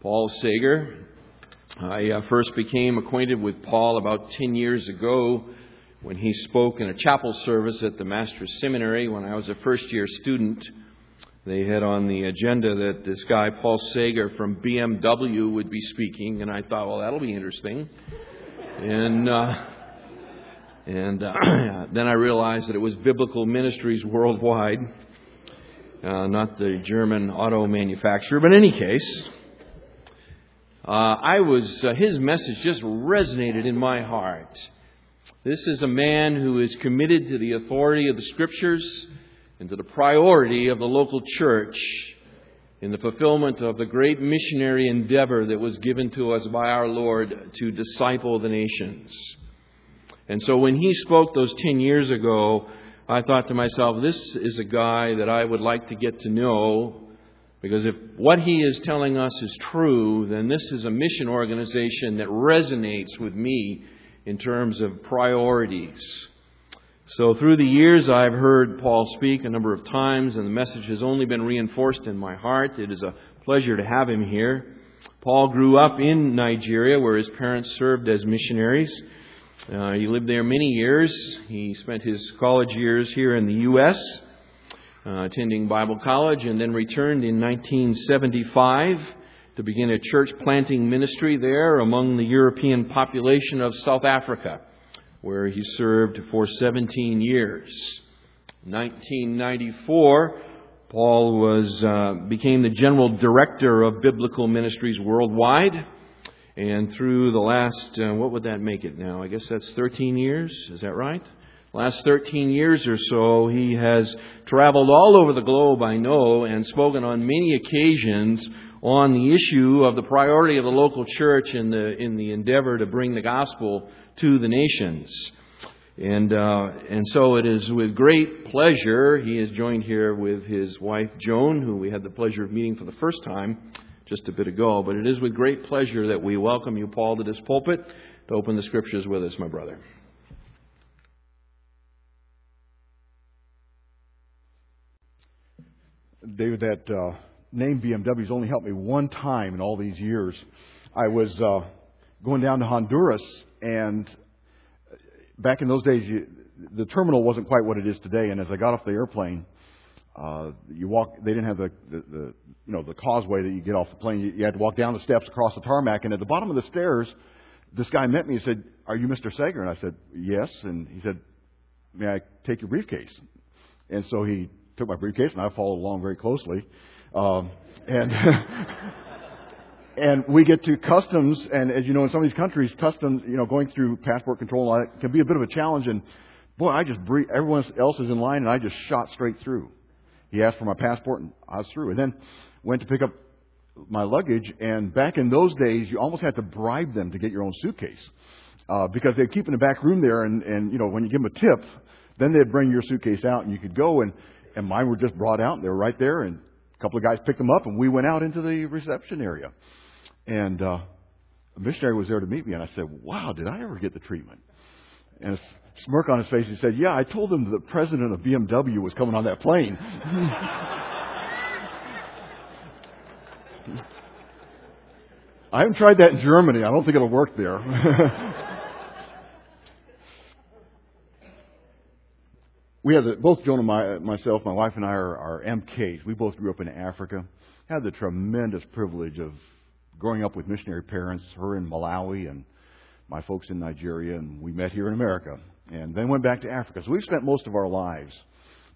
Paul Seger. I uh, first became acquainted with Paul about 10 years ago when he spoke in a chapel service at the Master's Seminary when I was a first year student. They had on the agenda that this guy, Paul Seger from BMW, would be speaking, and I thought, well, that'll be interesting. And, uh, and uh, then I realized that it was Biblical Ministries Worldwide, uh, not the German auto manufacturer. But in any case, uh, I was, uh, his message just resonated in my heart. This is a man who is committed to the authority of the Scriptures and to the priority of the local church in the fulfillment of the great missionary endeavor that was given to us by our Lord to disciple the nations. And so when he spoke those 10 years ago, I thought to myself, this is a guy that I would like to get to know because if what he is telling us is true, then this is a mission organization that resonates with me in terms of priorities. So through the years, I've heard Paul speak a number of times, and the message has only been reinforced in my heart. It is a pleasure to have him here. Paul grew up in Nigeria, where his parents served as missionaries. Uh, he lived there many years. He spent his college years here in the U.S uh, attending Bible college, and then returned in 1975 to begin a church planting ministry there among the European population of South Africa, where he served for 17 years. 1994, Paul was uh, became the general director of biblical ministries worldwide, and through the last uh, what would that make it now? I guess that's 13 years. Is that right? Last 13 years or so, he has traveled all over the globe, I know, and spoken on many occasions on the issue of the priority of the local church in the, in the endeavor to bring the gospel to the nations. And, uh, and so it is with great pleasure he is joined here with his wife Joan, who we had the pleasure of meeting for the first time just a bit ago. But it is with great pleasure that we welcome you, Paul, to this pulpit to open the scriptures with us, my brother. David, that uh, name has only helped me one time in all these years. I was uh, going down to Honduras, and back in those days, you, the terminal wasn't quite what it is today. And as I got off the airplane, uh, you walk. They didn't have the, the, the you know the causeway that you get off the plane. You, you had to walk down the steps across the tarmac, and at the bottom of the stairs, this guy met me and said, "Are you Mr. Seger?" And I said, "Yes." And he said, "May I take your briefcase?" And so he took my briefcase and I followed along very closely. Um, and and we get to customs, and as you know, in some of these countries, customs, you know, going through passport control can be a bit of a challenge. And boy, I just briefed, everyone else is in line, and I just shot straight through. He asked for my passport, and I was through. And then went to pick up my luggage, and back in those days, you almost had to bribe them to get your own suitcase. Uh, because they'd keep in the back room there, and, and, you know, when you give them a tip, then they'd bring your suitcase out, and you could go. And and mine were just brought out. And they were right there, and a couple of guys picked them up, and we went out into the reception area. And uh, a missionary was there to meet me, and I said, "Wow, did I ever get the treatment?" And a smirk on his face, he said, "Yeah, I told them the president of BMW was coming on that plane." I haven't tried that in Germany. I don't think it'll work there. we have the, both Joan and my, myself, my wife and I are, are MKs. We both grew up in Africa. Had the tremendous privilege of growing up with missionary parents, her in Malawi and my folks in Nigeria, and we met here in America. And then went back to Africa. So we've spent most of our lives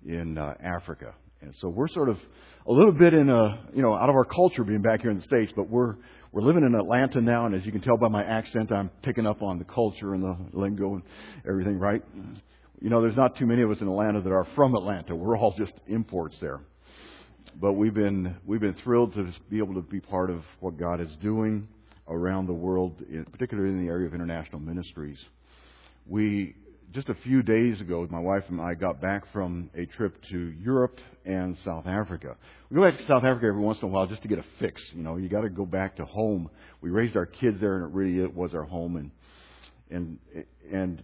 in uh, Africa. And so we're sort of a little bit in a, you know, out of our culture being back here in the States, but we're, we're living in Atlanta now, and as you can tell by my accent, I'm picking up on the culture and the lingo and everything, right? You know, there's not too many of us in Atlanta that are from Atlanta. We're all just imports there. But we've been we've been thrilled to be able to be part of what God is doing around the world, in, particularly in the area of international ministries. We just a few days ago, my wife and I got back from a trip to Europe and South Africa. We go back to South Africa every once in a while just to get a fix. You know, you got to go back to home. We raised our kids there, and it really it was our home. And and and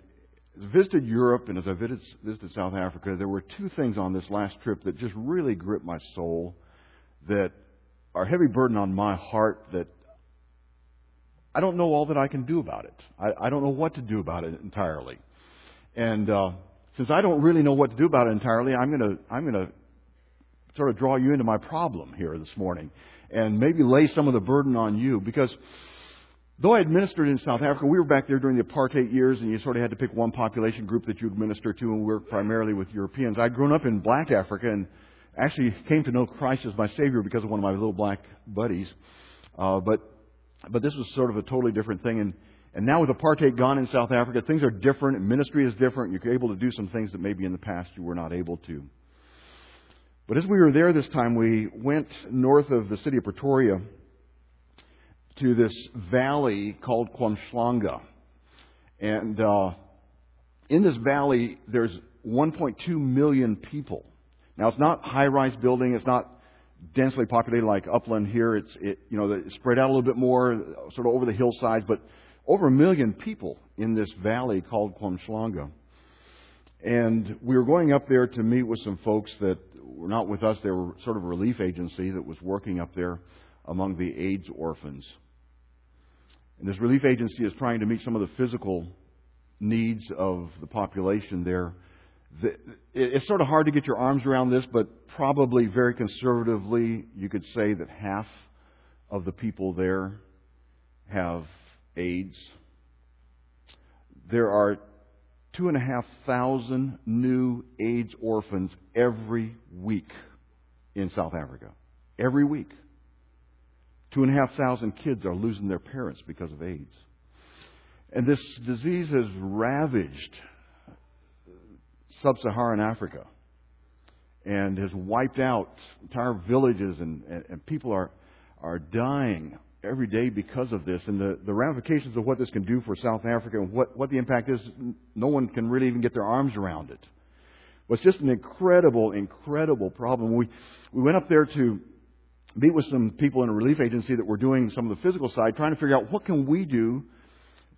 visited Europe and as I visited, visited South Africa, there were two things on this last trip that just really gripped my soul, that are heavy burden on my heart that I don't know all that I can do about it. I, I don't know what to do about it entirely. And uh, since I don't really know what to do about it entirely, I'm going to I'm going to sort of draw you into my problem here this morning, and maybe lay some of the burden on you because. Though I administered in South Africa, we were back there during the apartheid years, and you sort of had to pick one population group that you administer to, and we worked primarily with Europeans. I'd grown up in black Africa and actually came to know Christ as my Savior because of one of my little black buddies. Uh, but but this was sort of a totally different thing. And, and now with apartheid gone in South Africa, things are different. Ministry is different. You're able to do some things that maybe in the past you were not able to. But as we were there this time, we went north of the city of Pretoria to this valley called Kwamhlanga. And uh, in this valley, there's 1.2 million people. Now, it's not high-rise building. It's not densely populated like upland here. It's it, you know spread out a little bit more, sort of over the hillsides, but over a million people in this valley called Kwamhlanga. And we were going up there to meet with some folks that were not with us. They were sort of a relief agency that was working up there among the AIDS orphans. And this relief agency is trying to meet some of the physical needs of the population there it's sort of hard to get your arms around this, but probably very conservatively, you could say that half of the people there have AIDS. There are two and a half thousand new AIDS orphans every week in South Africa. Every week. Two and a half thousand kids are losing their parents because of AIDS. And this disease has ravaged sub Saharan Africa and has wiped out entire villages, and, and, and, people are, are dying every day because of this. And the, the ramifications of what this can do for South Africa and what, what the impact is, no one can really even get their arms around it. But it's just an incredible, incredible problem. We, we went up there to meet with some people in a relief agency that were doing some of the physical side, trying to figure out what can we do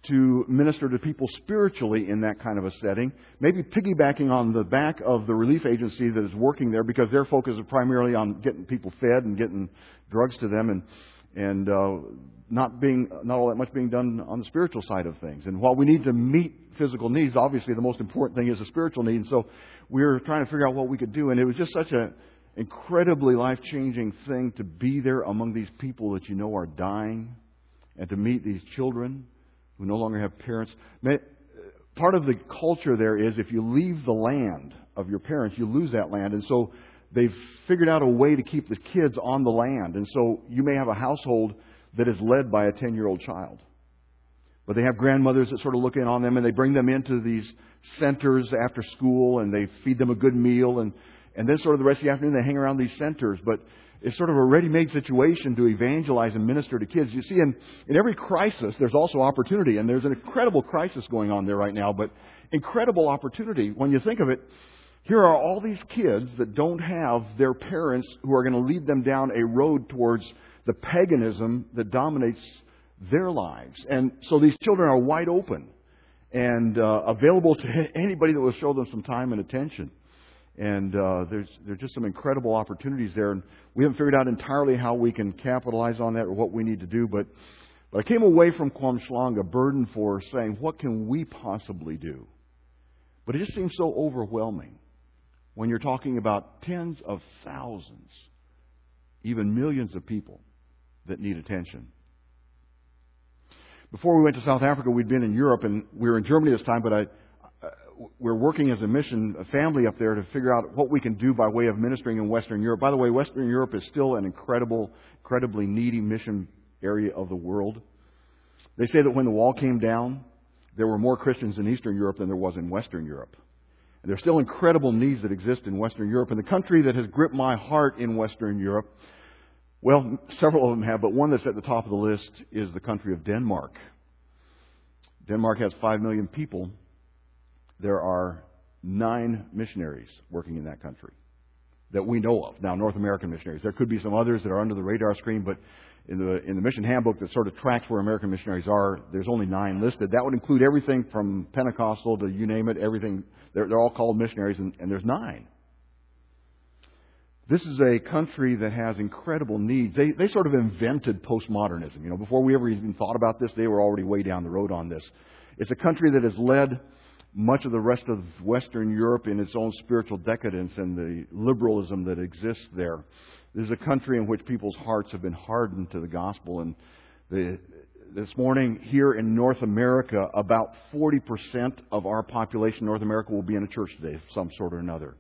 to minister to people spiritually in that kind of a setting. Maybe piggybacking on the back of the relief agency that is working there because their focus is primarily on getting people fed and getting drugs to them and and uh, not being not all that much being done on the spiritual side of things. And while we need to meet physical needs, obviously the most important thing is the spiritual need. And so we are trying to figure out what we could do. And it was just such an incredibly life changing thing to be there among these people that you know are dying and to meet these children who no longer have parents. Part of the culture there is if you leave the land of your parents, you lose that land. And so they've figured out a way to keep the kids on the land. And so you may have a household that is led by a 10 year old child. But they have grandmothers that sort of look in on them and they bring them into these centers after school and they feed them a good meal and, and then sort of the rest of the afternoon they hang around these centers. But it's sort of a ready-made situation to evangelize and minister to kids. You see, in, in every crisis, there's also opportunity, and there's an incredible crisis going on there right now, but incredible opportunity. When you think of it, here are all these kids that don't have their parents who are going to lead them down a road towards the paganism that dominates their lives. And so these children are wide open and uh, available to anybody that will show them some time and attention. And uh, there's there's just some incredible opportunities there, and we haven't figured out entirely how we can capitalize on that or what we need to do. But but I came away from Kwamhlanga burdened for saying, what can we possibly do? But it just seems so overwhelming when you're talking about tens of thousands, even millions of people that need attention. Before we went to South Africa, we'd been in Europe, and we were in Germany this time, but I, we're working as a mission a family up there to figure out what we can do by way of ministering in Western Europe. By the way, Western Europe is still an incredible, incredibly needy mission area of the world. They say that when the wall came down, there were more Christians in Eastern Europe than there was in Western Europe. And there's still incredible needs that exist in Western Europe. And the country that has gripped my heart in Western Europe, well, several of them have, but one that's at the top of the list is the country of Denmark. Denmark has 5 million people there are nine missionaries working in that country that we know of. Now, North American missionaries. There could be some others that are under the radar screen, but in the in the mission handbook that sort of tracks where American missionaries are, there's only nine listed. That would include everything from Pentecostal to you name it, everything. They're, they're all called missionaries, and, and there's nine. This is a country that has incredible needs. They, they sort of invented postmodernism. You know, before we ever even thought about this, they were already way down the road on this. It's a country that has led much of the rest of Western Europe in its own spiritual decadence and the liberalism that exists there. This is a country in which people's hearts have been hardened to the gospel. And the, this morning, here in North America, about 40% of our population in North America will be in a church today of some sort or another.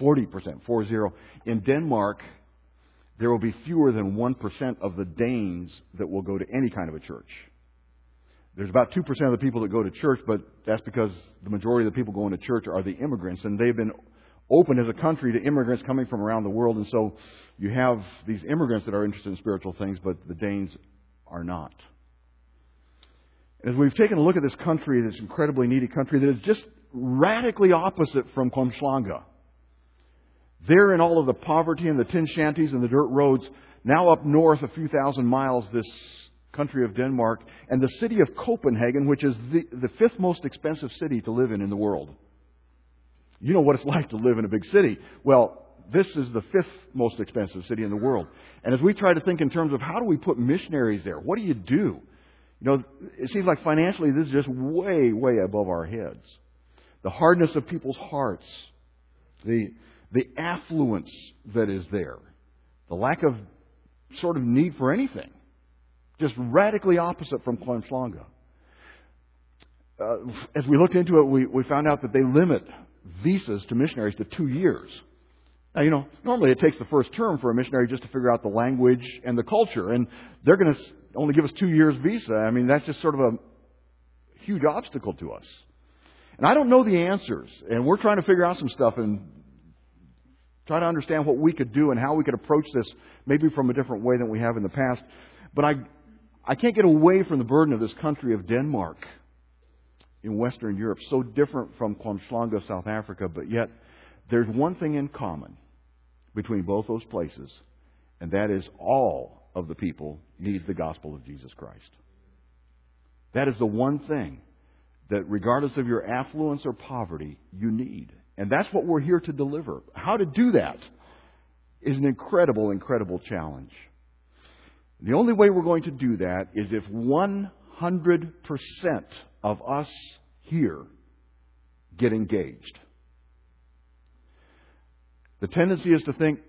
40%, 4-0. In Denmark, there will be fewer than 1% of the Danes that will go to any kind of a church. There's about 2% of the people that go to church, but that's because the majority of the people going to church are the immigrants, and they've been open as a country to immigrants coming from around the world, and so you have these immigrants that are interested in spiritual things, but the Danes are not. As we've taken a look at this country, this incredibly needy country that is just radically opposite from Kwamhlanga. There in all of the poverty and the tin shanties and the dirt roads, now up north a few thousand miles, this country of Denmark, and the city of Copenhagen, which is the, the fifth most expensive city to live in in the world. You know what it's like to live in a big city. Well, this is the fifth most expensive city in the world. And as we try to think in terms of how do we put missionaries there, what do you do? You know, it seems like financially this is just way, way above our heads. The hardness of people's hearts, the, the affluence that is there, the lack of sort of need for anything. Just radically opposite from Kwamhlanga. Uh, as we looked into it, we, we found out that they limit visas to missionaries to two years. Now, you know, normally it takes the first term for a missionary just to figure out the language and the culture, and they're going to only give us two years visa. I mean, that's just sort of a huge obstacle to us. And I don't know the answers, and we're trying to figure out some stuff and try to understand what we could do and how we could approach this maybe from a different way than we have in the past. But I, I can't get away from the burden of this country of Denmark in Western Europe, so different from Kwamhlanga, South Africa, but yet there's one thing in common between both those places, and that is all of the people need the gospel of Jesus Christ. That is the one thing that, regardless of your affluence or poverty, you need. And that's what we're here to deliver. How to do that is an incredible, incredible challenge. The only way we're going to do that is if 100% of us here get engaged. The tendency is to think,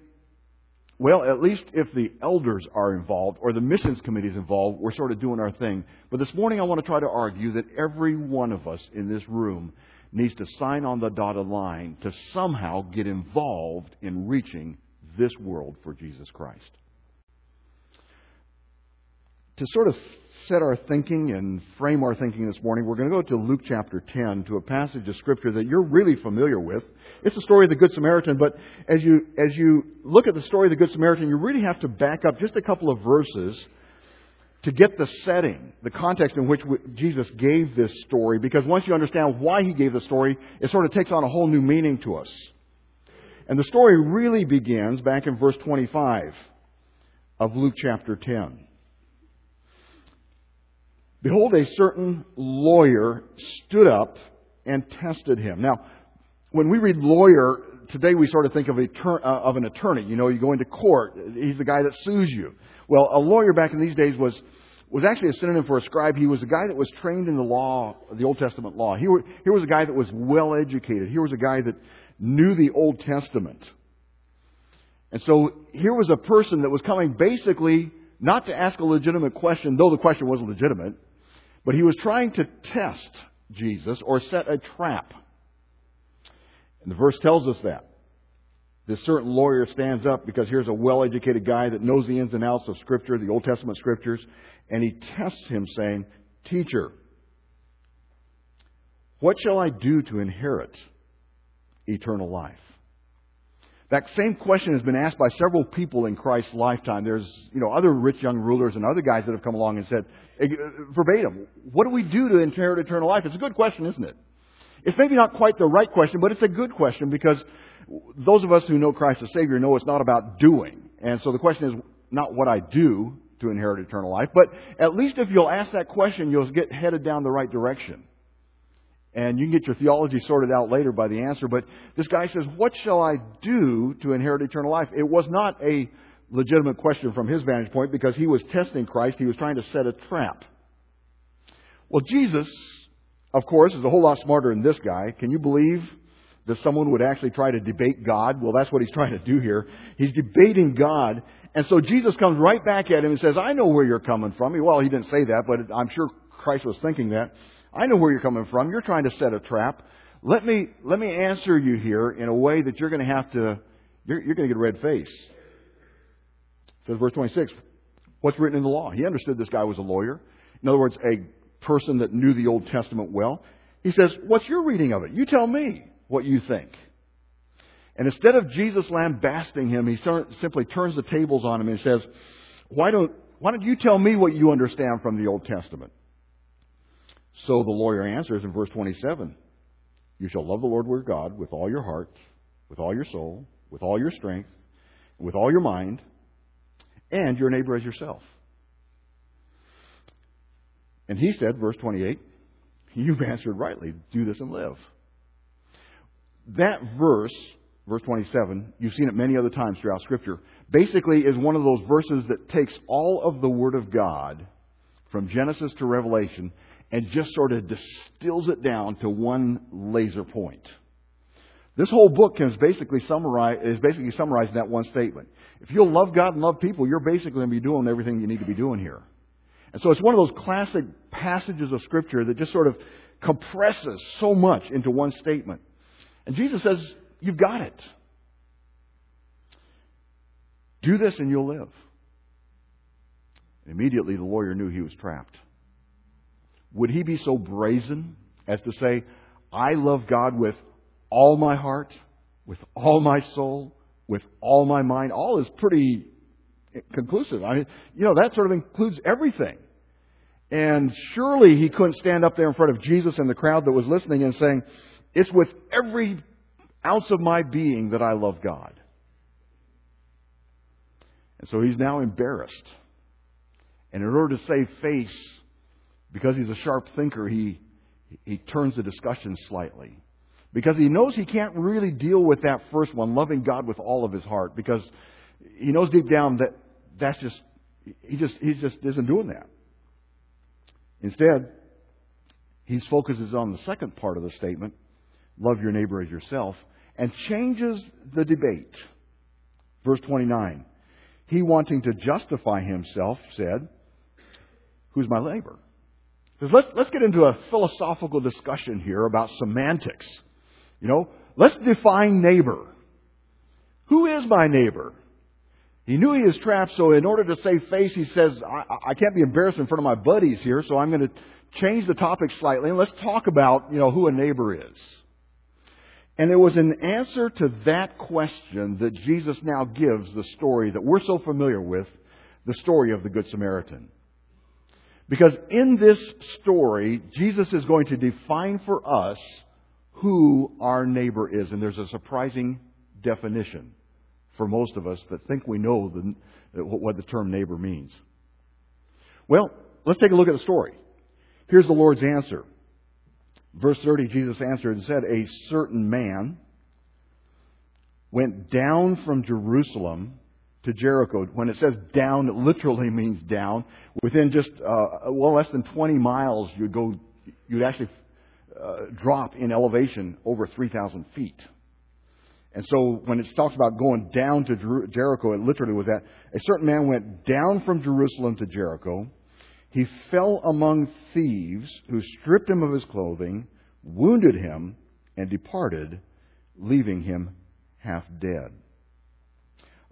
well, at least if the elders are involved or the missions committee is involved, we're sort of doing our thing. But this morning I want to try to argue that every one of us in this room needs to sign on the dotted line to somehow get involved in reaching this world for Jesus Christ to sort of set our thinking and frame our thinking this morning, we're going to go to Luke chapter 10 to a passage of scripture that you're really familiar with. It's the story of the Good Samaritan, but as you, as you look at the story of the Good Samaritan, you really have to back up just a couple of verses to get the setting, the context in which Jesus gave this story, because once you understand why he gave the story, it sort of takes on a whole new meaning to us. And the story really begins back in verse 25 of Luke chapter 10. Behold, a certain lawyer stood up and tested him. Now, when we read lawyer, today we sort of think of, uh, of an attorney. You know, you go into court, he's the guy that sues you. Well, a lawyer back in these days was, was actually a synonym for a scribe. He was a guy that was trained in the law, the Old Testament law. He, here was a guy that was well educated. Here was a guy that knew the Old Testament. And so here was a person that was coming basically not to ask a legitimate question, though the question was legitimate, but he was trying to test Jesus or set a trap. And the verse tells us that. This certain lawyer stands up because here's a well educated guy that knows the ins and outs of Scripture, the Old Testament Scriptures, and he tests him, saying, Teacher, what shall I do to inherit eternal life? That same question has been asked by several people in Christ's lifetime. There's, you know, other rich young rulers and other guys that have come along and said, eh, verbatim, what do we do to inherit eternal life? It's a good question, isn't it? It's maybe not quite the right question, but it's a good question because those of us who know Christ as Savior know it's not about doing. And so the question is not what I do to inherit eternal life, but at least if you'll ask that question, you'll get headed down the right direction. And you can get your theology sorted out later by the answer. But this guy says, What shall I do to inherit eternal life? It was not a legitimate question from his vantage point because he was testing Christ. He was trying to set a trap. Well, Jesus, of course, is a whole lot smarter than this guy. Can you believe that someone would actually try to debate God? Well, that's what he's trying to do here. He's debating God. And so Jesus comes right back at him and says, I know where you're coming from. Well, he didn't say that, but I'm sure Christ was thinking that. I know where you're coming from. You're trying to set a trap. Let me, let me answer you here in a way that you're going to have to, you're, you're going to get a red face. Says verse 26, what's written in the law? He understood this guy was a lawyer. In other words, a person that knew the Old Testament well. He says, what's your reading of it? You tell me what you think. And instead of Jesus lambasting him, he simply turns the tables on him and says, why don't, why don't you tell me what you understand from the Old Testament? So the lawyer answers in verse 27 You shall love the Lord your God with all your heart, with all your soul, with all your strength, with all your mind, and your neighbor as yourself. And he said, verse 28, You've answered rightly. Do this and live. That verse, verse 27, you've seen it many other times throughout Scripture, basically is one of those verses that takes all of the Word of God from Genesis to Revelation and just sort of distills it down to one laser point. This whole book is basically is basically summarized in that one statement. If you'll love God and love people, you're basically going to be doing everything you need to be doing here. And so it's one of those classic passages of Scripture that just sort of compresses so much into one statement. And Jesus says, You've got it. Do this and you'll live. Immediately the lawyer knew he was trapped. Would he be so brazen as to say, I love God with all my heart, with all my soul, with all my mind? All is pretty conclusive. I mean, you know, that sort of includes everything. And surely he couldn't stand up there in front of Jesus and the crowd that was listening and saying, It's with every ounce of my being that I love God. And so he's now embarrassed. And in order to save face, because he's a sharp thinker, he, he turns the discussion slightly. Because he knows he can't really deal with that first one, loving God with all of his heart, because he knows deep down that that's just, he just, he just isn't doing that. Instead, he focuses on the second part of the statement, love your neighbor as yourself, and changes the debate. Verse 29. He, wanting to justify himself, said, Who's my neighbor? Let's, let's get into a philosophical discussion here about semantics. You know, let's define neighbor. Who is my neighbor? He knew he was trapped, so in order to save face, he says, I, I can't be embarrassed in front of my buddies here, so I'm going to change the topic slightly and let's talk about, you know, who a neighbor is. And it was in answer to that question that Jesus now gives the story that we're so familiar with, the story of the Good Samaritan. Because in this story, Jesus is going to define for us who our neighbor is. And there's a surprising definition for most of us that think we know the, what the term neighbor means. Well, let's take a look at the story. Here's the Lord's answer. Verse 30, Jesus answered and said, A certain man went down from Jerusalem to Jericho. When it says down, it literally means down. Within just, uh, well, less than 20 miles, you'd go, you'd actually uh, drop in elevation over 3,000 feet. And so when it talks about going down to Jer- Jericho, it literally was that a certain man went down from Jerusalem to Jericho. He fell among thieves who stripped him of his clothing, wounded him, and departed, leaving him half dead.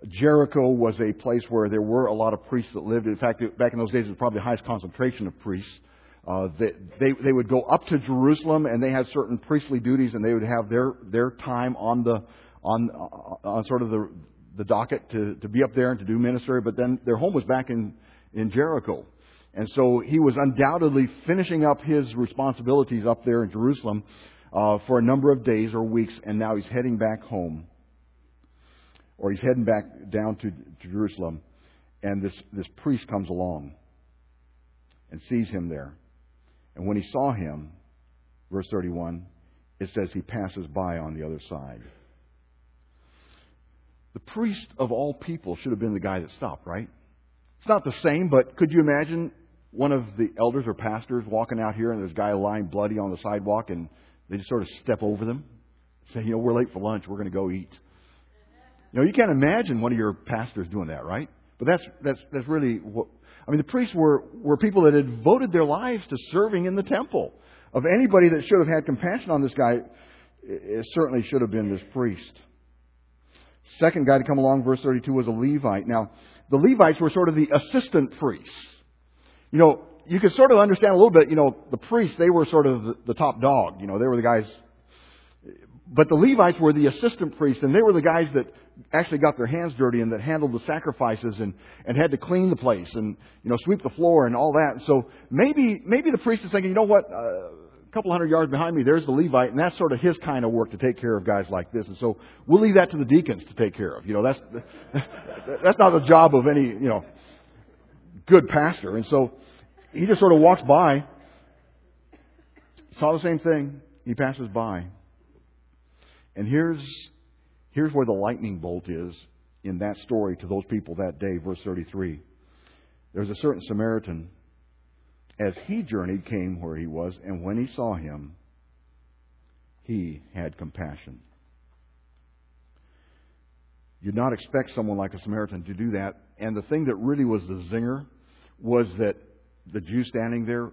Jericho was a place where there were a lot of priests that lived. In fact, back in those days, it was probably the highest concentration of priests. Uh, they, they, they would go up to Jerusalem and they had certain priestly duties and they would have their, their time on the, on, uh, on sort of the, the docket to, to be up there and to do ministry, but then their home was back in, in Jericho. And so he was undoubtedly finishing up his responsibilities up there in Jerusalem uh, for a number of days or weeks, and now he's heading back home or he's heading back down to, to Jerusalem, and this, this priest comes along and sees him there. And when he saw him, verse 31, it says he passes by on the other side. The priest of all people should have been the guy that stopped, right? It's not the same, but could you imagine one of the elders or pastors walking out here and there's a guy lying bloody on the sidewalk and they just sort of step over them? Say, you know, we're late for lunch, we're going to go eat. You know, you can't imagine one of your pastors doing that, right? But that's that's that's really what I mean. The priests were were people that had devoted their lives to serving in the temple. Of anybody that should have had compassion on this guy, it certainly should have been this priest. Second guy to come along, verse 32, was a Levite. Now, the Levites were sort of the assistant priests. You know, you could sort of understand a little bit, you know, the priests, they were sort of the, the top dog. You know, they were the guys. But the Levites were the assistant priests, and they were the guys that actually got their hands dirty and that handled the sacrifices and, and had to clean the place and, you know, sweep the floor and all that. And So maybe, maybe the priest is thinking, you know what, uh, a couple hundred yards behind me, there's the Levite, and that's sort of his kind of work to take care of guys like this. And so we'll leave that to the deacons to take care of. You know, that's, that's not the job of any, you know, good pastor. And so he just sort of walks by, saw the same thing, he passes by. And here's Here's where the lightning bolt is in that story to those people that day, verse 33. There's a certain Samaritan, as he journeyed, came where he was, and when he saw him, he had compassion. You'd not expect someone like a Samaritan to do that. And the thing that really was the zinger was that the Jew standing there,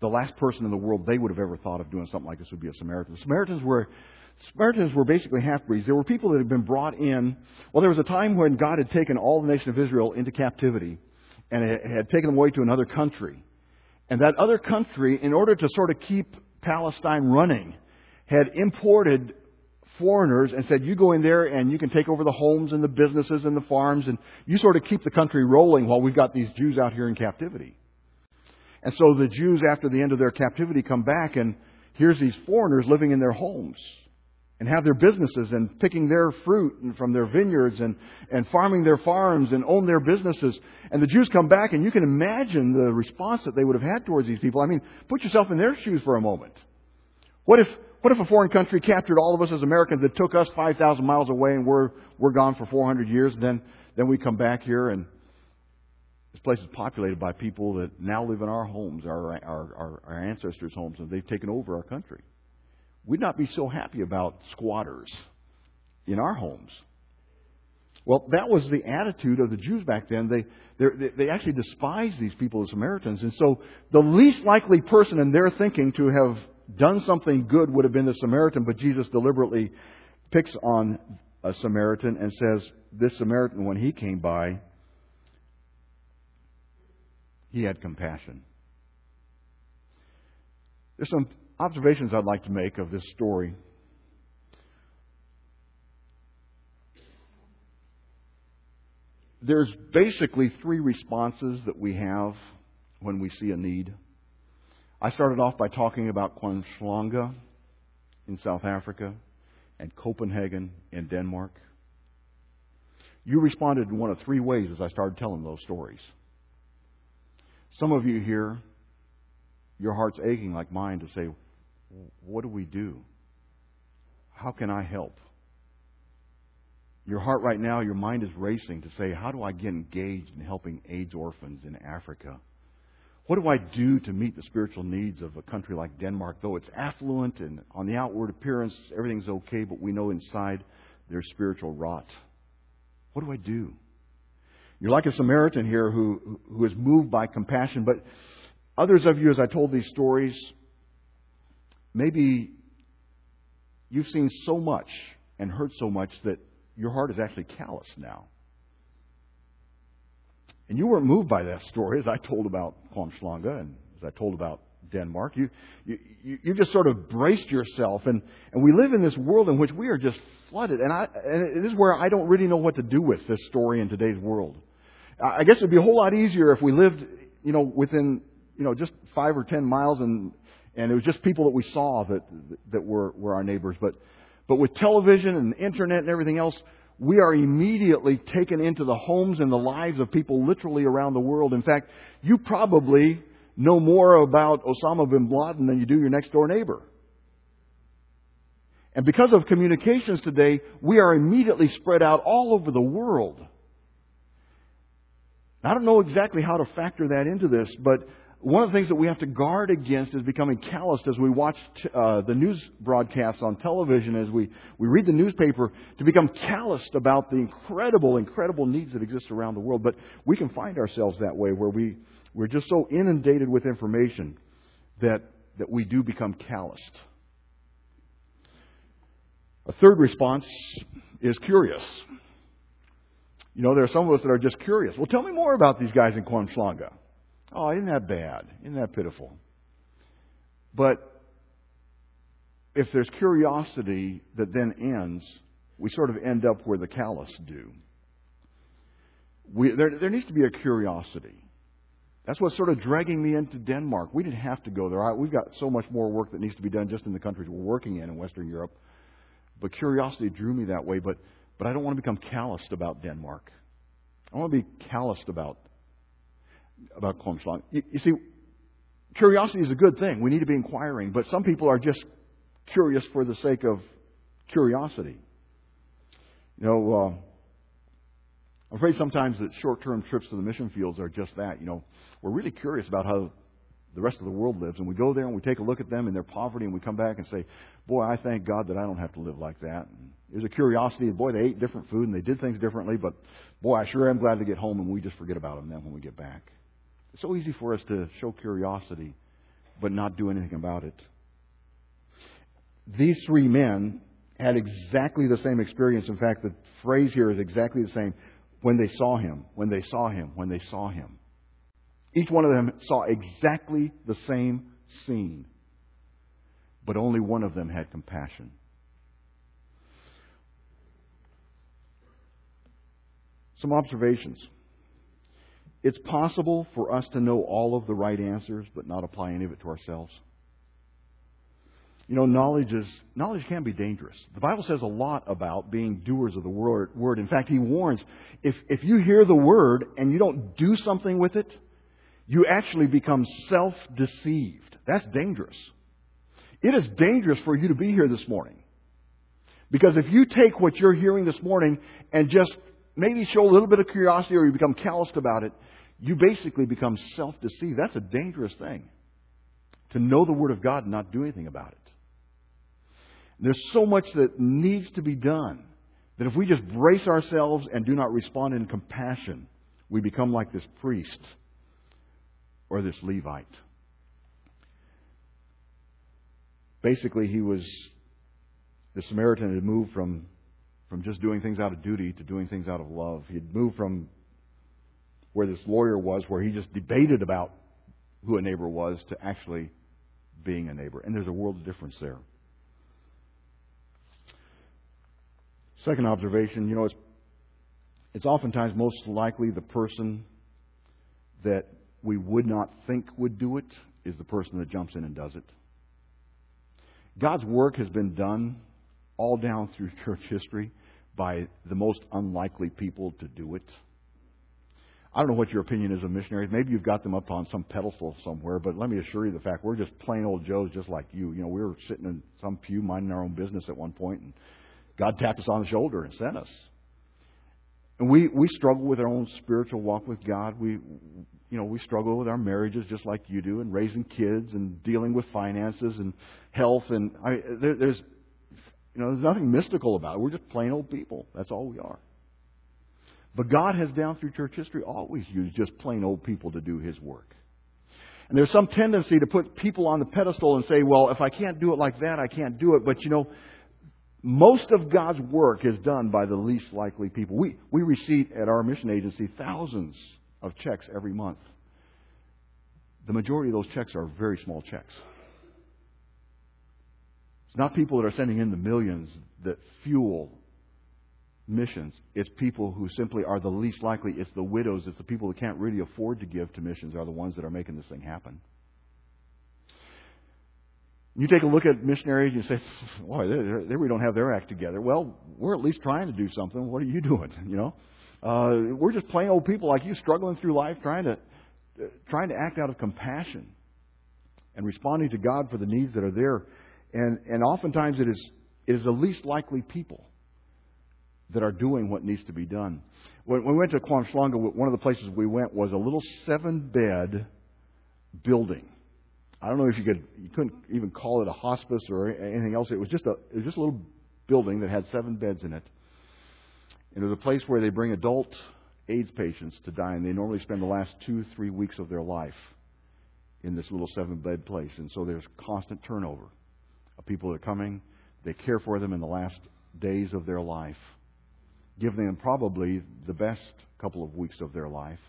the last person in the world they would have ever thought of doing something like this would be a Samaritan. The Samaritans were Samaritans were basically half breeds. There were people that had been brought in. Well, there was a time when God had taken all the nation of Israel into captivity and had taken them away to another country. And that other country, in order to sort of keep Palestine running, had imported foreigners and said, You go in there and you can take over the homes and the businesses and the farms, and you sort of keep the country rolling while we've got these Jews out here in captivity. And so the Jews, after the end of their captivity, come back, and here's these foreigners living in their homes and have their businesses and picking their fruit and from their vineyards and, and farming their farms and own their businesses. And the Jews come back, and you can imagine the response that they would have had towards these people. I mean, put yourself in their shoes for a moment. What if, what if a foreign country captured all of us as Americans that took us 5,000 miles away and we're, we're gone for 400 years? And then, then we come back here and this place is populated by people that now live in our homes, our, our, our, our ancestors' homes, and they've taken over our country we'd not be so happy about squatters in our homes. Well, that was the attitude of the Jews back then. They, they, actually despised these people, the Samaritans. And so the least likely person in their thinking to have done something good would have been the Samaritan, but Jesus deliberately picks on a Samaritan and says, This Samaritan, when he came by, he had compassion. There's some observations I'd like to make of this story. There's basically three responses that we have when we see a need. I started off by talking about Kwamhlanga in South Africa and Copenhagen in Denmark. You responded in one of three ways as I started telling those stories. Some of you here, your heart's aching like mine to say, what do we do? How can I help? Your heart right now, your mind is racing to say, How do I get engaged in helping AIDS orphans in Africa? What do I do to meet the spiritual needs of a country like Denmark, though it's affluent and on the outward appearance everything's okay, but we know inside there's spiritual rot? What do I do? You're like a Samaritan here who, who is moved by compassion, but others of you, as I told these stories, Maybe you've seen so much and heard so much that your heart is actually callous now. And you weren't moved by that story as I told about Kwamhlanga and as I told about Denmark. You, you, you just sort of braced yourself. And, and we live in this world in which we are just flooded. And, I, and it is where I don't really know what to do with this story in today's world. I guess it would be a whole lot easier if we lived, you know, within, you know, just five or ten miles and and it was just people that we saw that that were were our neighbors. But but with television and internet and everything else, we are immediately taken into the homes and the lives of people literally around the world. In fact, you probably know more about Osama bin Laden than you do your next door neighbor. And because of communications today, we are immediately spread out all over the world. I don't know exactly how to factor that into this, but one of the things that we have to guard against is becoming calloused as we watch uh, the news broadcasts on television, as we, we read the newspaper, to become calloused about the incredible, incredible needs that exist around the world. But we can find ourselves that way where we, we're just so inundated with information that, that we do become calloused. A third response is curious. You know, there are some of us that are just curious. Well, tell me more about these guys in Kwamhlanga. Oh, isn't that bad? Isn't that pitiful? But if there's curiosity that then ends, we sort of end up where the callous do. We, there, there needs to be a curiosity. That's what's sort of dragging me into Denmark. We didn't have to go there. We've got so much more work that needs to be done just in the countries we're working in in Western Europe. But curiosity drew me that way. But, but I don't want to become calloused about Denmark. I want to be calloused about about Kwamhlanga. You, you see, curiosity is a good thing. We need to be inquiring, but some people are just curious for the sake of curiosity. You know, uh, I'm afraid sometimes that short-term trips to the mission fields are just that. You know, we're really curious about how the rest of the world lives, and we go there and we take a look at them in their poverty, and we come back and say, "Boy, I thank God that I don't have to live like that." And there's a curiosity. Boy, they ate different food and they did things differently, but boy, I sure am glad to get home, and we just forget about them then when we get back. It's so easy for us to show curiosity, but not do anything about it. These three men had exactly the same experience. In fact, the phrase here is exactly the same. When they saw him, when they saw him, when they saw him. Each one of them saw exactly the same scene, but only one of them had compassion. Some observations. It's possible for us to know all of the right answers, but not apply any of it to ourselves. You know, knowledge is knowledge can be dangerous. The Bible says a lot about being doers of the word. In fact, he warns if if you hear the word and you don't do something with it, you actually become self-deceived. That's dangerous. It is dangerous for you to be here this morning. Because if you take what you're hearing this morning and just maybe show a little bit of curiosity or you become calloused about it, you basically become self deceived. That's a dangerous thing. To know the Word of God and not do anything about it. There's so much that needs to be done that if we just brace ourselves and do not respond in compassion, we become like this priest or this Levite. Basically, he was, the Samaritan had moved from, from just doing things out of duty to doing things out of love. He had moved from where this lawyer was, where he just debated about who a neighbor was, to actually being a neighbor. And there's a world of difference there. Second observation, you know, it's, it's oftentimes most likely the person that we would not think would do it is the person that jumps in and does it. God's work has been done all down through church history by the most unlikely people to do it. I don't know what your opinion is of missionaries. Maybe you've got them up on some pedestal somewhere, but let me assure you the fact we're just plain old Joes just like you. You know, we were sitting in some pew minding our own business at one point, and God tapped us on the shoulder and sent us. And we, we struggle with our own spiritual walk with God. We, you know, we struggle with our marriages just like you do, and raising kids, and dealing with finances and health. And I, there, there's, you know, there's nothing mystical about it. We're just plain old people. That's all we are. But God has, down through church history, always used just plain old people to do His work. And there's some tendency to put people on the pedestal and say, well, if I can't do it like that, I can't do it. But you know, most of God's work is done by the least likely people. We, we receive at our mission agency thousands of checks every month. The majority of those checks are very small checks. It's not people that are sending in the millions that fuel missions. It's people who simply are the least likely. It's the widows. It's the people who can't really afford to give to missions are the ones that are making this thing happen. You take a look at missionaries and you say, boy, they, we don't have their act together. Well, we're at least trying to do something. What are you doing? You know, uh, we're just plain old people like you struggling through life trying to uh, trying to act out of compassion and responding to God for the needs that are there. And, and oftentimes it is, it is the least likely people that are doing what needs to be done. When, we went to Kwamhlanga, one of the places we went was a little seven bed building. I don't know if you could you couldn't even call it a hospice or anything else. It was just a it was just a little building that had seven beds in it. And it was a place where they bring adult AIDS patients to die, and they normally spend the last two, three weeks of their life in this little seven bed place. And so there's constant turnover of people that are coming. They care for them in the last days of their life, giving them probably the best couple of weeks of their life.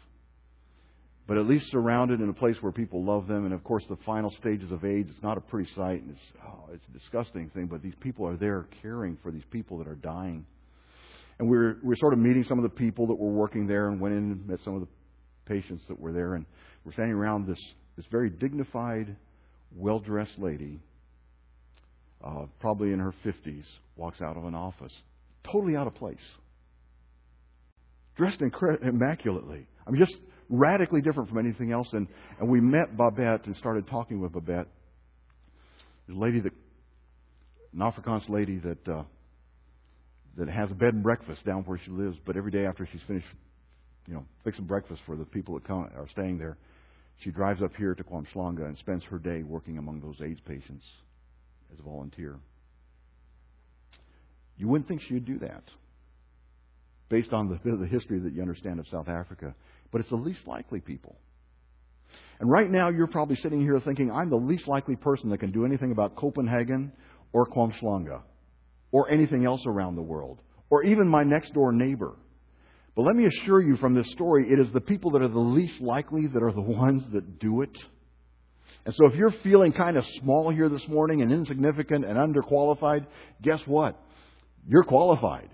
But at least surrounded in a place where people love them, and of course, the final stages of AIDS, it's not a pretty sight, and it's, oh, it's a disgusting thing, but these people are there caring for these people that are dying. And we were, we were sort of meeting some of the people that were working there and went in and met some of the patients that were there. And we're standing around this, this very dignified, well dressed lady, uh, probably in her 50s, walks out of an office, totally out of place. Dressed immaculately. I mean, just radically different from anything else. And, and we met Babette and started talking with Babette. a lady that, an Afrikaans lady that uh, that has a bed and breakfast down where she lives, but every day after she's finished, you know, fixing breakfast for the people that come, are staying there, she drives up here to Kwamhlanga and spends her day working among those AIDS patients as a volunteer. You wouldn't think she'd do that based on the, the history that you understand of South Africa, but it's the least likely people. And right now, you're probably sitting here thinking, I'm the least likely person that can do anything about Copenhagen or Kwamhlanga or anything else around the world, or even my next door neighbor. But let me assure you from this story, it is the people that are the least likely that are the ones that do it. And so if you're feeling kind of small here this morning and insignificant and underqualified, guess what? You're qualified.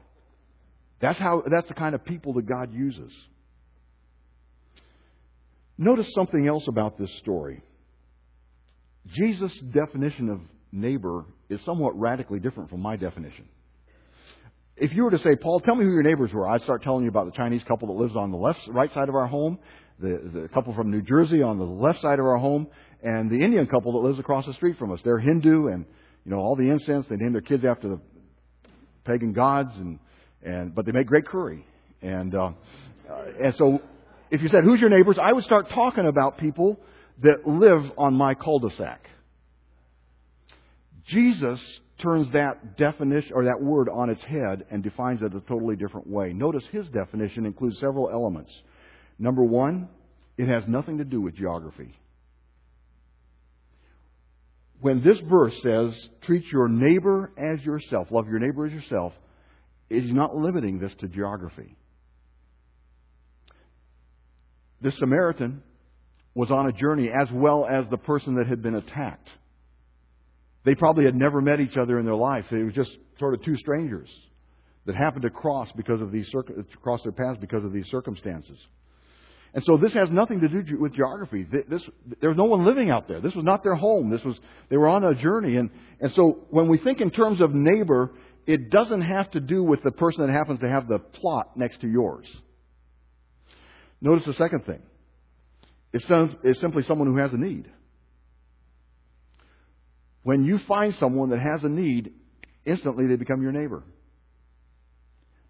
That's how that's the kind of people that God uses. Notice something else about this story. Jesus' definition of neighbor is somewhat radically different from my definition. If you were to say, Paul, tell me who your neighbors were, I'd start telling you about the Chinese couple that lives on the left, right side of our home, the, the couple from New Jersey on the left side of our home, and the Indian couple that lives across the street from us. They're Hindu, and you know all the incense. They name their kids after the pagan gods, and and but they make great curry. And uh, and so, if you said who's your neighbors, I would start talking about people that live on my cul-de-sac. Jesus turns that definition or that word on its head and defines it a totally different way. Notice his definition includes several elements. Number one, it has nothing to do with geography. When this verse says, treat your neighbor as yourself, love your neighbor as yourself, is not limiting this to geography. This Samaritan was on a journey as well as the person that had been attacked. They probably had never met each other in their life. They were just sort of two strangers that happened to cross because of these cross their paths because of these circumstances. And so this has nothing to do with geography. This, there was no one living out there. This was not their home. This was, they were on a journey. And, and so when we think in terms of neighbor, it doesn't have to do with the person that happens to have the plot next to yours. Notice the second thing. It's simply someone who has a need. When you find someone that has a need, instantly they become your neighbor.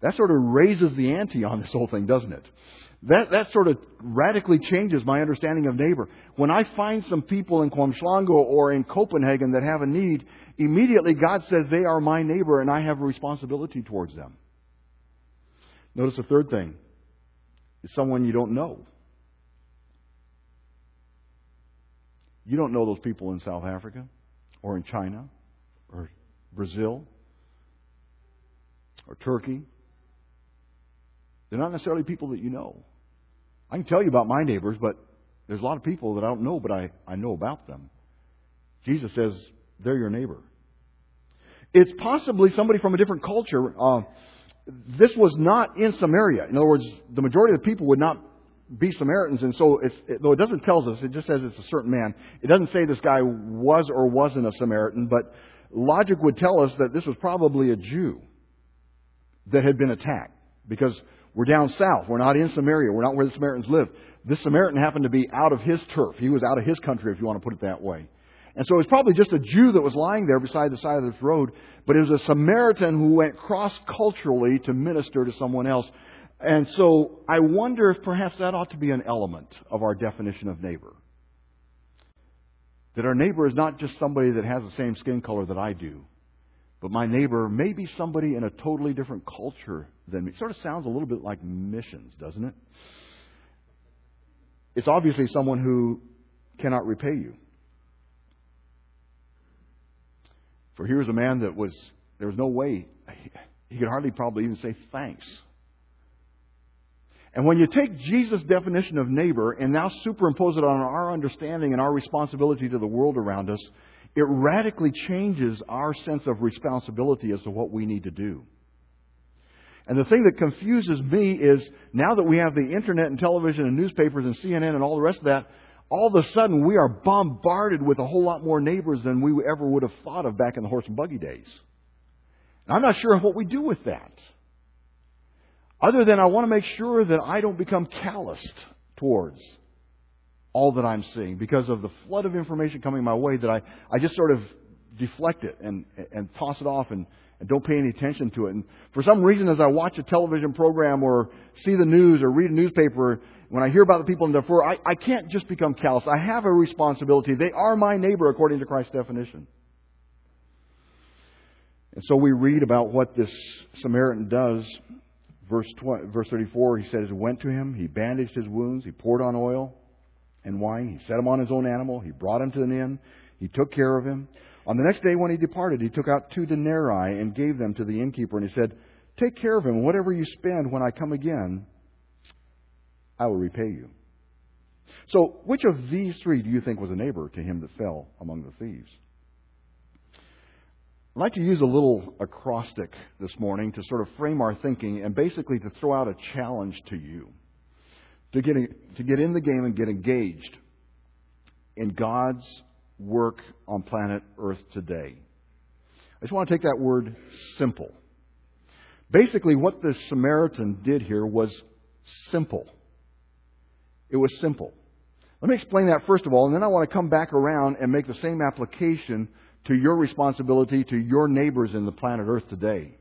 That sort of raises the ante on this whole thing, doesn't it? That, that sort of radically changes my understanding of neighbor. When I find some people in Kwamhlanga or in Copenhagen that have a need, immediately God says they are my neighbor and I have a responsibility towards them. Notice the third thing. It's someone you don't know. You don't know those people in South Africa or in China or Brazil or Turkey. They're not necessarily people that you know. I can tell you about my neighbors, but there's a lot of people that I don't know, but I, I know about them. Jesus says they're your neighbor. It's possibly somebody from a different culture. Uh, this was not in Samaria. In other words, the majority of the people would not be Samaritans, and so it, though it doesn't tell us, it just says it's a certain man. It doesn't say this guy was or wasn't a Samaritan, but logic would tell us that this was probably a Jew that had been attacked. Because We're down south. We're not in Samaria. We're not where the Samaritans live. This Samaritan happened to be out of his turf. He was out of his country, if you want to put it that way. And so it was probably just a Jew that was lying there beside the side of this road, but it was a Samaritan who went cross culturally to minister to someone else. And so I wonder if perhaps that ought to be an element of our definition of neighbor. That our neighbor is not just somebody that has the same skin color that I do, but my neighbor may be somebody in a totally different culture than me. It sort of sounds a little bit like missions, doesn't it? It's obviously someone who cannot repay you. For here was a man that was, there was no way, he could hardly probably even say thanks. And when you take Jesus' definition of neighbor and now superimpose it on our understanding and our responsibility to the world around us, it radically changes our sense of responsibility as to what we need to do. And the thing that confuses me is now that we have the internet and television and newspapers and CNN and all the rest of that, all of a sudden we are bombarded with a whole lot more neighbors than we ever would have thought of back in the horse and buggy days. And I'm not sure what we do with that. Other than I want to make sure that I don't become calloused towards all that I'm seeing because of the flood of information coming my way that I, I just sort of deflect it and, and toss it off and, and don't pay any attention to it. And for some reason, as I watch a television program or see the news or read a newspaper, when I hear about the people in Darfur, I, I can't just become callous. I have a responsibility. They are my neighbor according to Christ's definition. And so we read about what this Samaritan does. Verse, 20, verse 34, he says, went to him, he bandaged his wounds, he poured on oil and wine, he set him on his own animal, he brought him to an inn, he took care of him. On the next day, when he departed, he took out two denarii and gave them to the innkeeper, and he said, Take care of him. Whatever you spend when I come again, I will repay you. So, which of these three do you think was a neighbor to him that fell among the thieves? I'd like to use a little acrostic this morning to sort of frame our thinking and basically to throw out a challenge to you to get, to get in the game and get engaged in God's work on planet Earth today. I just want to take that word simple. Basically, what the Samaritan did here was simple. It was simple. Let me explain that first of all, and then I want to come back around and make the same application to your responsibility to your neighbors in the planet Earth today.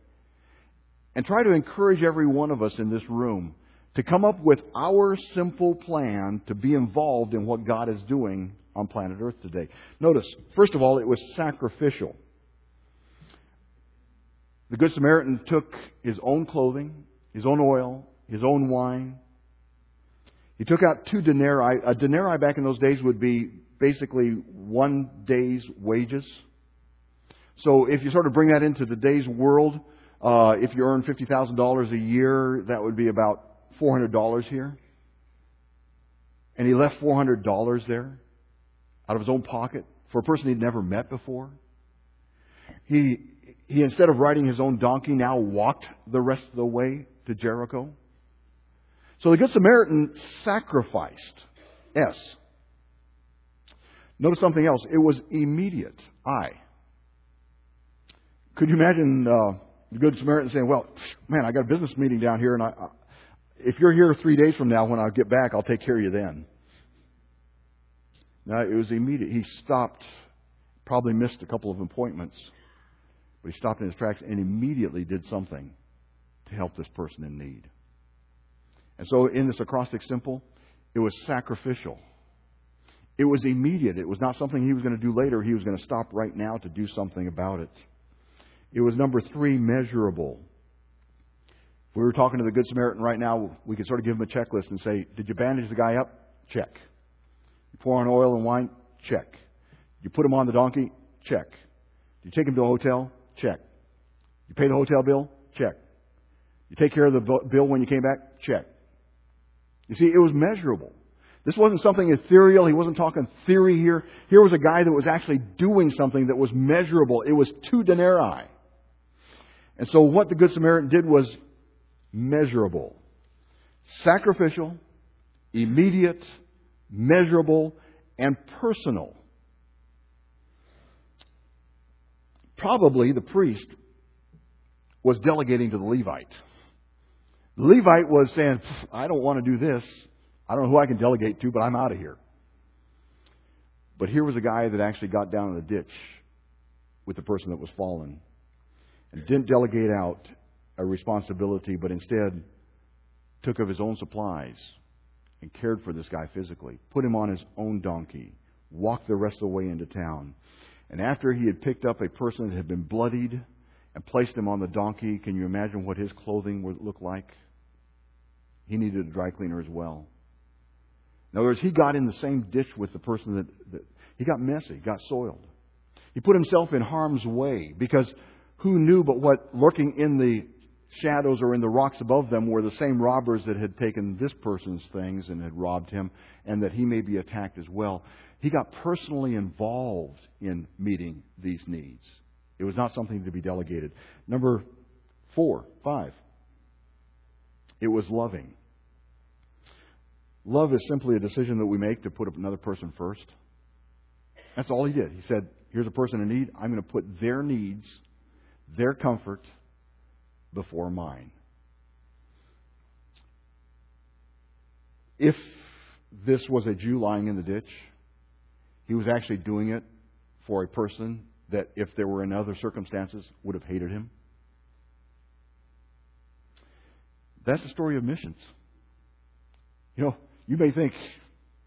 And try to encourage every one of us in this room to come up with our simple plan to be involved in what God is doing on planet Earth today. Notice, first of all, it was sacrificial. The Good Samaritan took his own clothing, his own oil, his own wine. He took out two denarii. A denarii back in those days would be basically one day's wages. So if you sort of bring that into today's world, uh, if you earn $50,000 a year, that would be about $400 here. And he left $400 there out of his own pocket for a person he'd never met before. He, he, instead of riding his own donkey, now walked the rest of the way to Jericho. So the Good Samaritan sacrificed. S. Notice something else. It was immediate. I. Could you imagine uh, the Good Samaritan saying, Well, man, I got a business meeting down here, and I, I, if you're here three days from now, when I get back, I'll take care of you then. Now, it was immediate. He stopped, probably missed a couple of appointments, but he stopped in his tracks and immediately did something to help this person in need. And so, in this acrostic simple, it was sacrificial. It was immediate. It was not something he was going to do later. He was going to stop right now to do something about it. It was number three, measurable. If we were talking to the Good Samaritan right now, we could sort of give him a checklist and say, Did you bandage the guy up? Check. You pour on oil and wine? Check. You put him on the donkey? Check. You take him to a hotel? Check. You pay the hotel bill? Check. You take care of the bill when you came back? Check. You see, it was measurable. This wasn't something ethereal. He wasn't talking theory here. Here was a guy that was actually doing something that was measurable. It was two denarii. And so what the Good Samaritan did was measurable, sacrificial, immediate, measurable, and personal. Probably the priest was delegating to the Levite. The Levite was saying, I don't want to do this. I don't know who I can delegate to, but I'm out of here. But here was a guy that actually got down in the ditch with the person that was fallen and didn't delegate out a responsibility, but instead took of his own supplies and cared for this guy physically, put him on his own donkey, walked the rest of the way into town. And after he had picked up a person that had been bloodied and placed him on the donkey, can you imagine what his clothing would look like? He needed a dry cleaner as well. In other words, he got in the same ditch with the person that, that he got messy, got soiled. He put himself in harm's way because who knew but what lurking in the shadows or in the rocks above them were the same robbers that had taken this person's things and had robbed him, and that he may be attacked as well. He got personally involved in meeting these needs. It was not something to be delegated. Number four, five, it was loving. Love is simply a decision that we make to put another person first. That's all he did. He said, Here's a person in need. I'm going to put their needs, their comfort, before mine. If this was a Jew lying in the ditch, he was actually doing it for a person that, if there were in other circumstances, would have hated him. That's the story of missions. You know, you may think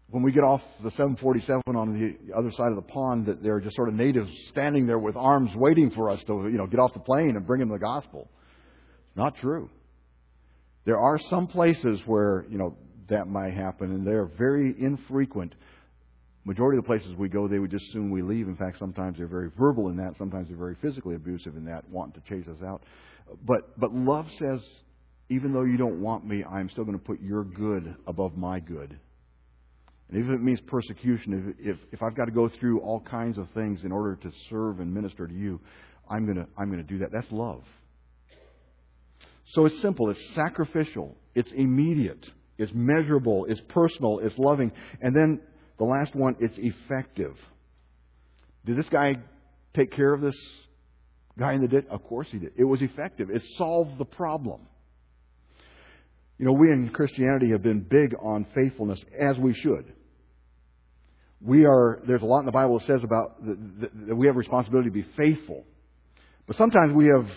when we get off the 747 on the other side of the pond that there are just sort of natives standing there with arms waiting for us to, you know, get off the plane and bring them the gospel. Not true. There are some places where, you know, that might happen, and they're very infrequent. Majority of the places we go, they would just soon we leave. In fact, sometimes they're very verbal in that. Sometimes they're very physically abusive in that, wanting to chase us out. But but love says, even though you don't want me, I'm still going to put your good above my good. And even if it means persecution, if, if, if I've got to go through all kinds of things in order to serve and minister to you, I'm going to, I'm going to do that. That's love. So it's simple, it's sacrificial, it's immediate, it's measurable, it's personal, it's loving. And then the last one, it's effective. Did this guy take care of this guy in the ditch? Of course he did. It was effective, it solved the problem. You know, we in Christianity have been big on faithfulness, as we should. We are, there's a lot in the Bible that says about that we have a responsibility to be faithful. But sometimes we have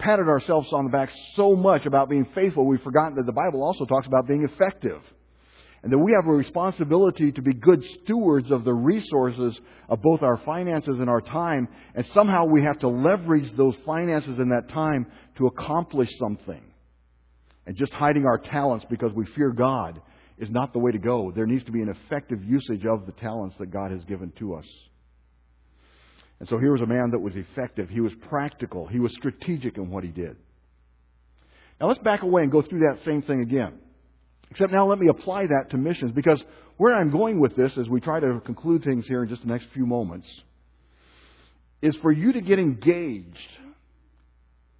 patted ourselves on the back so much about being faithful, we've forgotten that the Bible also talks about being effective. And that we have a responsibility to be good stewards of the resources of both our finances and our time. And somehow we have to leverage those finances and that time to accomplish something. And just hiding our talents because we fear God is not the way to go. There needs to be an effective usage of the talents that God has given to us. And so here was a man that was effective. He was practical. He was strategic in what he did. Now let's back away and go through that same thing again. Except now let me apply that to missions because where I'm going with this as we try to conclude things here in just the next few moments is for you to get engaged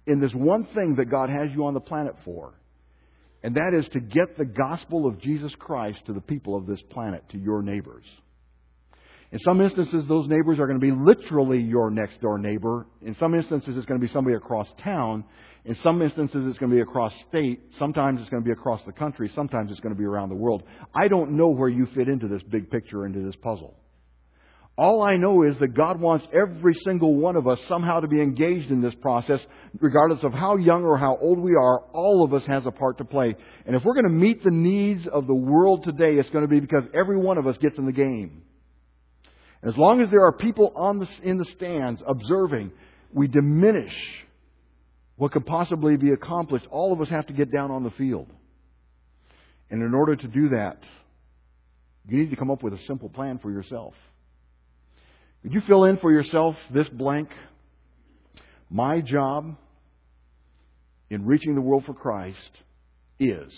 in this one thing that God has you on the planet for. And that is to get the gospel of Jesus Christ to the people of this planet, to your neighbors. In some instances, those neighbors are going to be literally your next door neighbor. In some instances, it's going to be somebody across town. In some instances, it's going to be across state. Sometimes it's going to be across the country. Sometimes it's going to be around the world. I don't know where you fit into this big picture, into this puzzle. All I know is that God wants every single one of us somehow to be engaged in this process, regardless of how young or how old we are. All of us has a part to play. And if we're going to meet the needs of the world today, it's going to be because every one of us gets in the game. As long as there are people on the, in the stands observing, we diminish what could possibly be accomplished. All of us have to get down on the field. And in order to do that, you need to come up with a simple plan for yourself. Could you fill in for yourself this blank? My job in reaching the world for Christ is.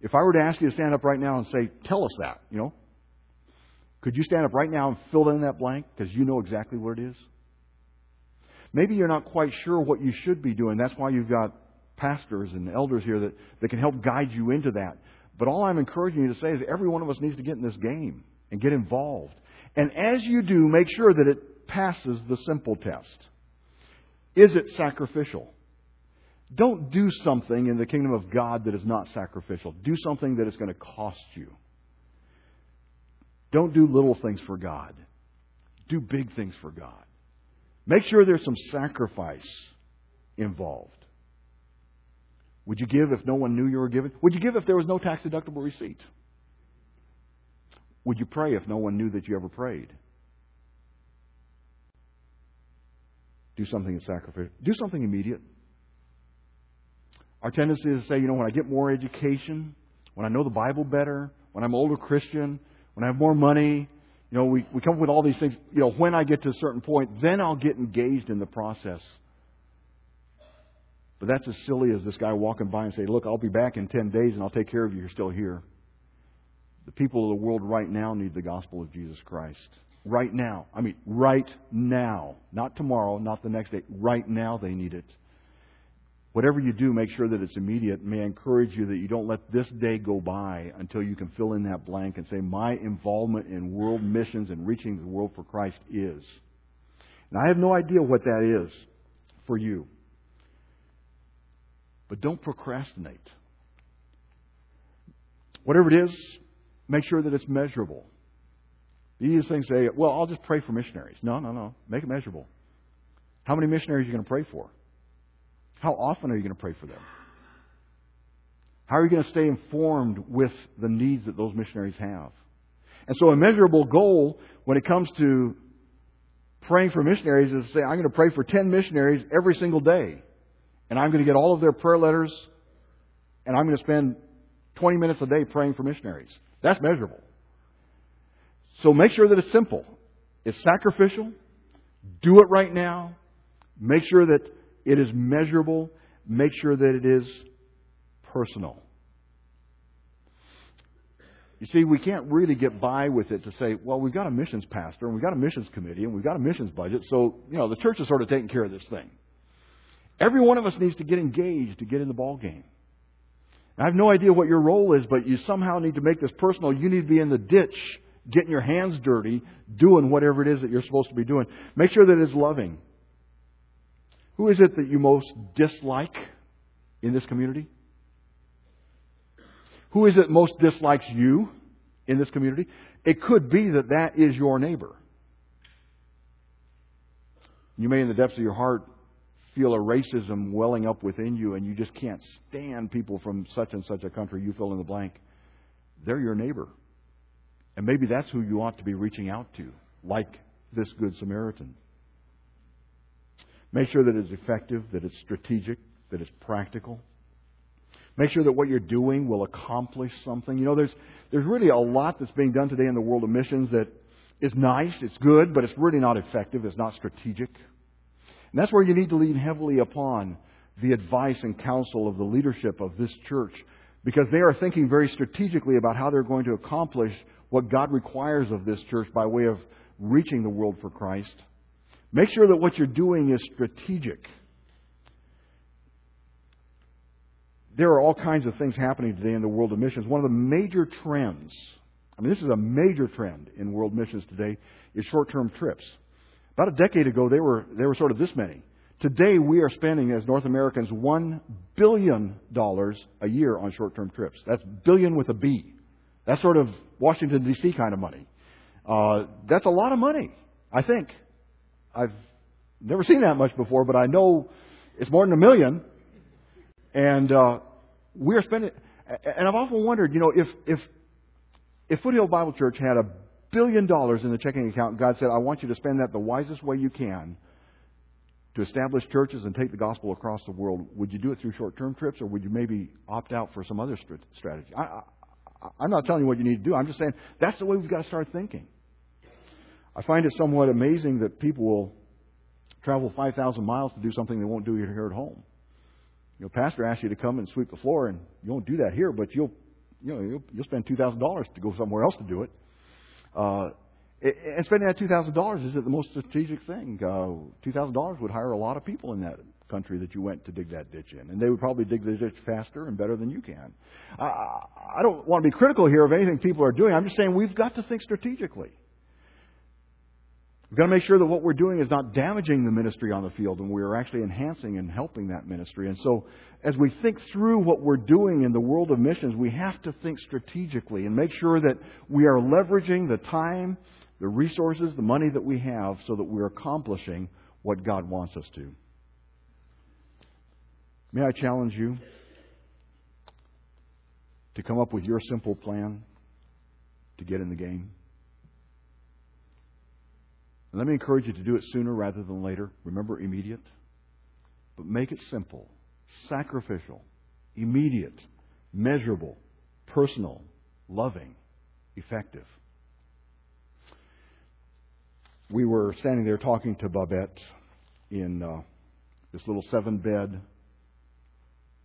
If I were to ask you to stand up right now and say, tell us that, you know, could you stand up right now and fill in that blank because you know exactly what it is? Maybe you're not quite sure what you should be doing. That's why you've got pastors and elders here that, that can help guide you into that. But all I'm encouraging you to say is every one of us needs to get in this game and get involved. And as you do, make sure that it passes the simple test. Is it sacrificial? Don't do something in the kingdom of God that is not sacrificial. Do something that is going to cost you. Don't do little things for God. Do big things for God. Make sure there's some sacrifice involved. Would you give if no one knew you were giving? Would you give if there was no tax deductible receipt? Would you pray if no one knew that you ever prayed? Do something in sacrifice. Do something immediate. Our tendency is to say, you know, when I get more education, when I know the Bible better, when I'm older Christian, when I have more money, you know, we, we come up with all these things. You know, when I get to a certain point, then I'll get engaged in the process. But that's as silly as this guy walking by and say, Look, I'll be back in 10 days and I'll take care of you. You're still here. The people of the world right now need the gospel of Jesus Christ. Right now. I mean, right now. Not tomorrow, not the next day. Right now they need it. Whatever you do, make sure that it's immediate. May I encourage you that you don't let this day go by until you can fill in that blank and say, My involvement in world missions and reaching the world for Christ is. And I have no idea what that is for you. But don't procrastinate. Whatever it is, make sure that it's measurable. The easiest thing to say, well, I'll just pray for missionaries. No, no, no. Make it measurable. How many missionaries are you going to pray for? How often are you going to pray for them? How are you going to stay informed with the needs that those missionaries have? And so, a measurable goal when it comes to praying for missionaries is to say, I'm going to pray for 10 missionaries every single day. And I'm going to get all of their prayer letters, and I'm going to spend 20 minutes a day praying for missionaries. That's measurable. So make sure that it's simple. It's sacrificial. Do it right now. Make sure that it is measurable. Make sure that it is personal. You see, we can't really get by with it to say, well, we've got a missions pastor and we've got a missions committee and we've got a missions budget, so, you know, the church is sort of taking care of this thing. Every one of us needs to get engaged to get in the ball game. I have no idea what your role is, but you somehow need to make this personal. You need to be in the ditch, getting your hands dirty, doing whatever it is that you're supposed to be doing. Make sure that it's loving. Who is it that you most dislike in this community? Who is it most dislikes you in this community? It could be that that is your neighbor. You may, in the depths of your heart, feel a racism welling up within you and you just can't stand people from such and such a country, you fill in the blank. They're your neighbor. And maybe that's who you ought to be reaching out to, like this Good Samaritan. Make sure that it's effective, that it's strategic, that it's practical. Make sure that what you're doing will accomplish something. You know, there's, there's really a lot that's being done today in the world of missions that is nice, it's good, but it's really not effective, it's not strategic. And that's where you need to lean heavily upon the advice and counsel of the leadership of this church because they are thinking very strategically about how they're going to accomplish what God requires of this church by way of reaching the world for Christ. Make sure that what you're doing is strategic. There are all kinds of things happening today in the world of missions. One of the major trends, I mean, this is a major trend in world missions today, is short term trips. About a decade ago, they were, they were sort of this many. Today, we are spending, as North Americans, $1 billion a year on short term trips. That's billion with a B. That's sort of Washington, D.C. kind of money. Uh, that's a lot of money, I think. I've never seen that much before, but I know it's more than a million. And uh, we're spending, and I've often wondered, you know, if, if, if Foothill Bible Church had a billion dollars in the checking account. God said, I want you to spend that the wisest way you can to establish churches and take the gospel across the world. Would you do it through short term trips or would you maybe opt out for some other strategy? I, I, I'm not telling you what you need to do. I'm just saying that's the way we've got to start thinking. I find it somewhat amazing that people will travel 5,000 miles to do something they won't do here at home. You know, pastor asks you to come and sweep the floor, and you won't do that here, but you'll, you know, you'll, you'll spend $2,000 to go somewhere else to do it. Uh, and spending that $2,000 isn't the most strategic thing. Uh, $2,000 would hire a lot of people in that country that you went to dig that ditch in. And they would probably dig the ditch faster and better than you can. I don't want to be critical here of anything people are doing. I'm just saying we've got to think strategically. We've got to make sure that what we're doing is not damaging the ministry on the field and we're actually enhancing and helping that ministry. And so, as we think through what we're doing in the world of missions, we have to think strategically and make sure that we are leveraging the time, the resources, the money that we have so that we're accomplishing what God wants us to. May I challenge you to come up with your simple plan to get in the game? And let me encourage you to do it sooner rather than later. Remember, immediate. But make it simple, sacrificial, immediate, measurable, personal, loving, effective. We were standing there talking to Babette in uh, this little seven bed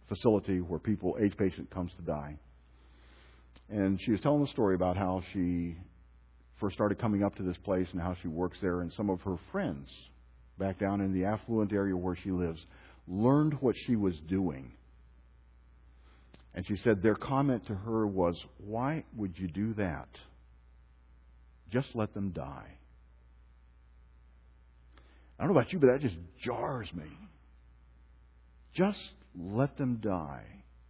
facility where people, AIDS patient, comes to die. And she was telling the story about how she first started coming up to this place and how she works there, and some of her friends back down in the affluent area where she lives learned what she was doing. And she said their comment to her was, Why would you do that? Just let them die. I don't know about you, but that just jars me. Just let them die.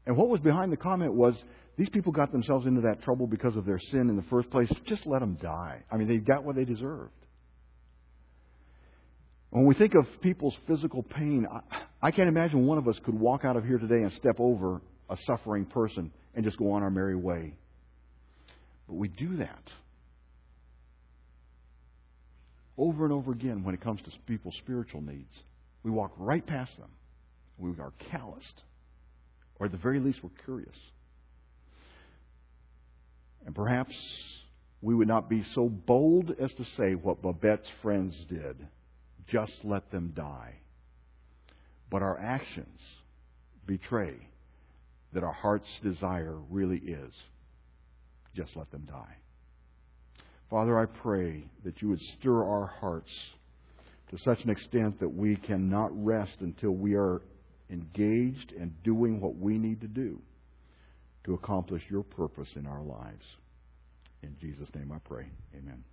And what was behind the comment was these people got themselves into that trouble because of their sin in the first place. Just let them die. I mean, they got what they deserved. When we think of people's physical pain, I, I can't imagine one of us could walk out of here today and step over a suffering person and just go on our merry way. But we do that over and over again when it comes to people's spiritual needs. We walk right past them. We are calloused. Or at the very least, we're curious. And perhaps we would not be so bold as to say what Babette's friends did just let them die. But our actions betray that our heart's desire really is just let them die. Father, I pray that you would stir our hearts to such an extent that we cannot rest until we are engaged and doing what we need to do to accomplish your purpose in our lives. In Jesus' name I pray. Amen.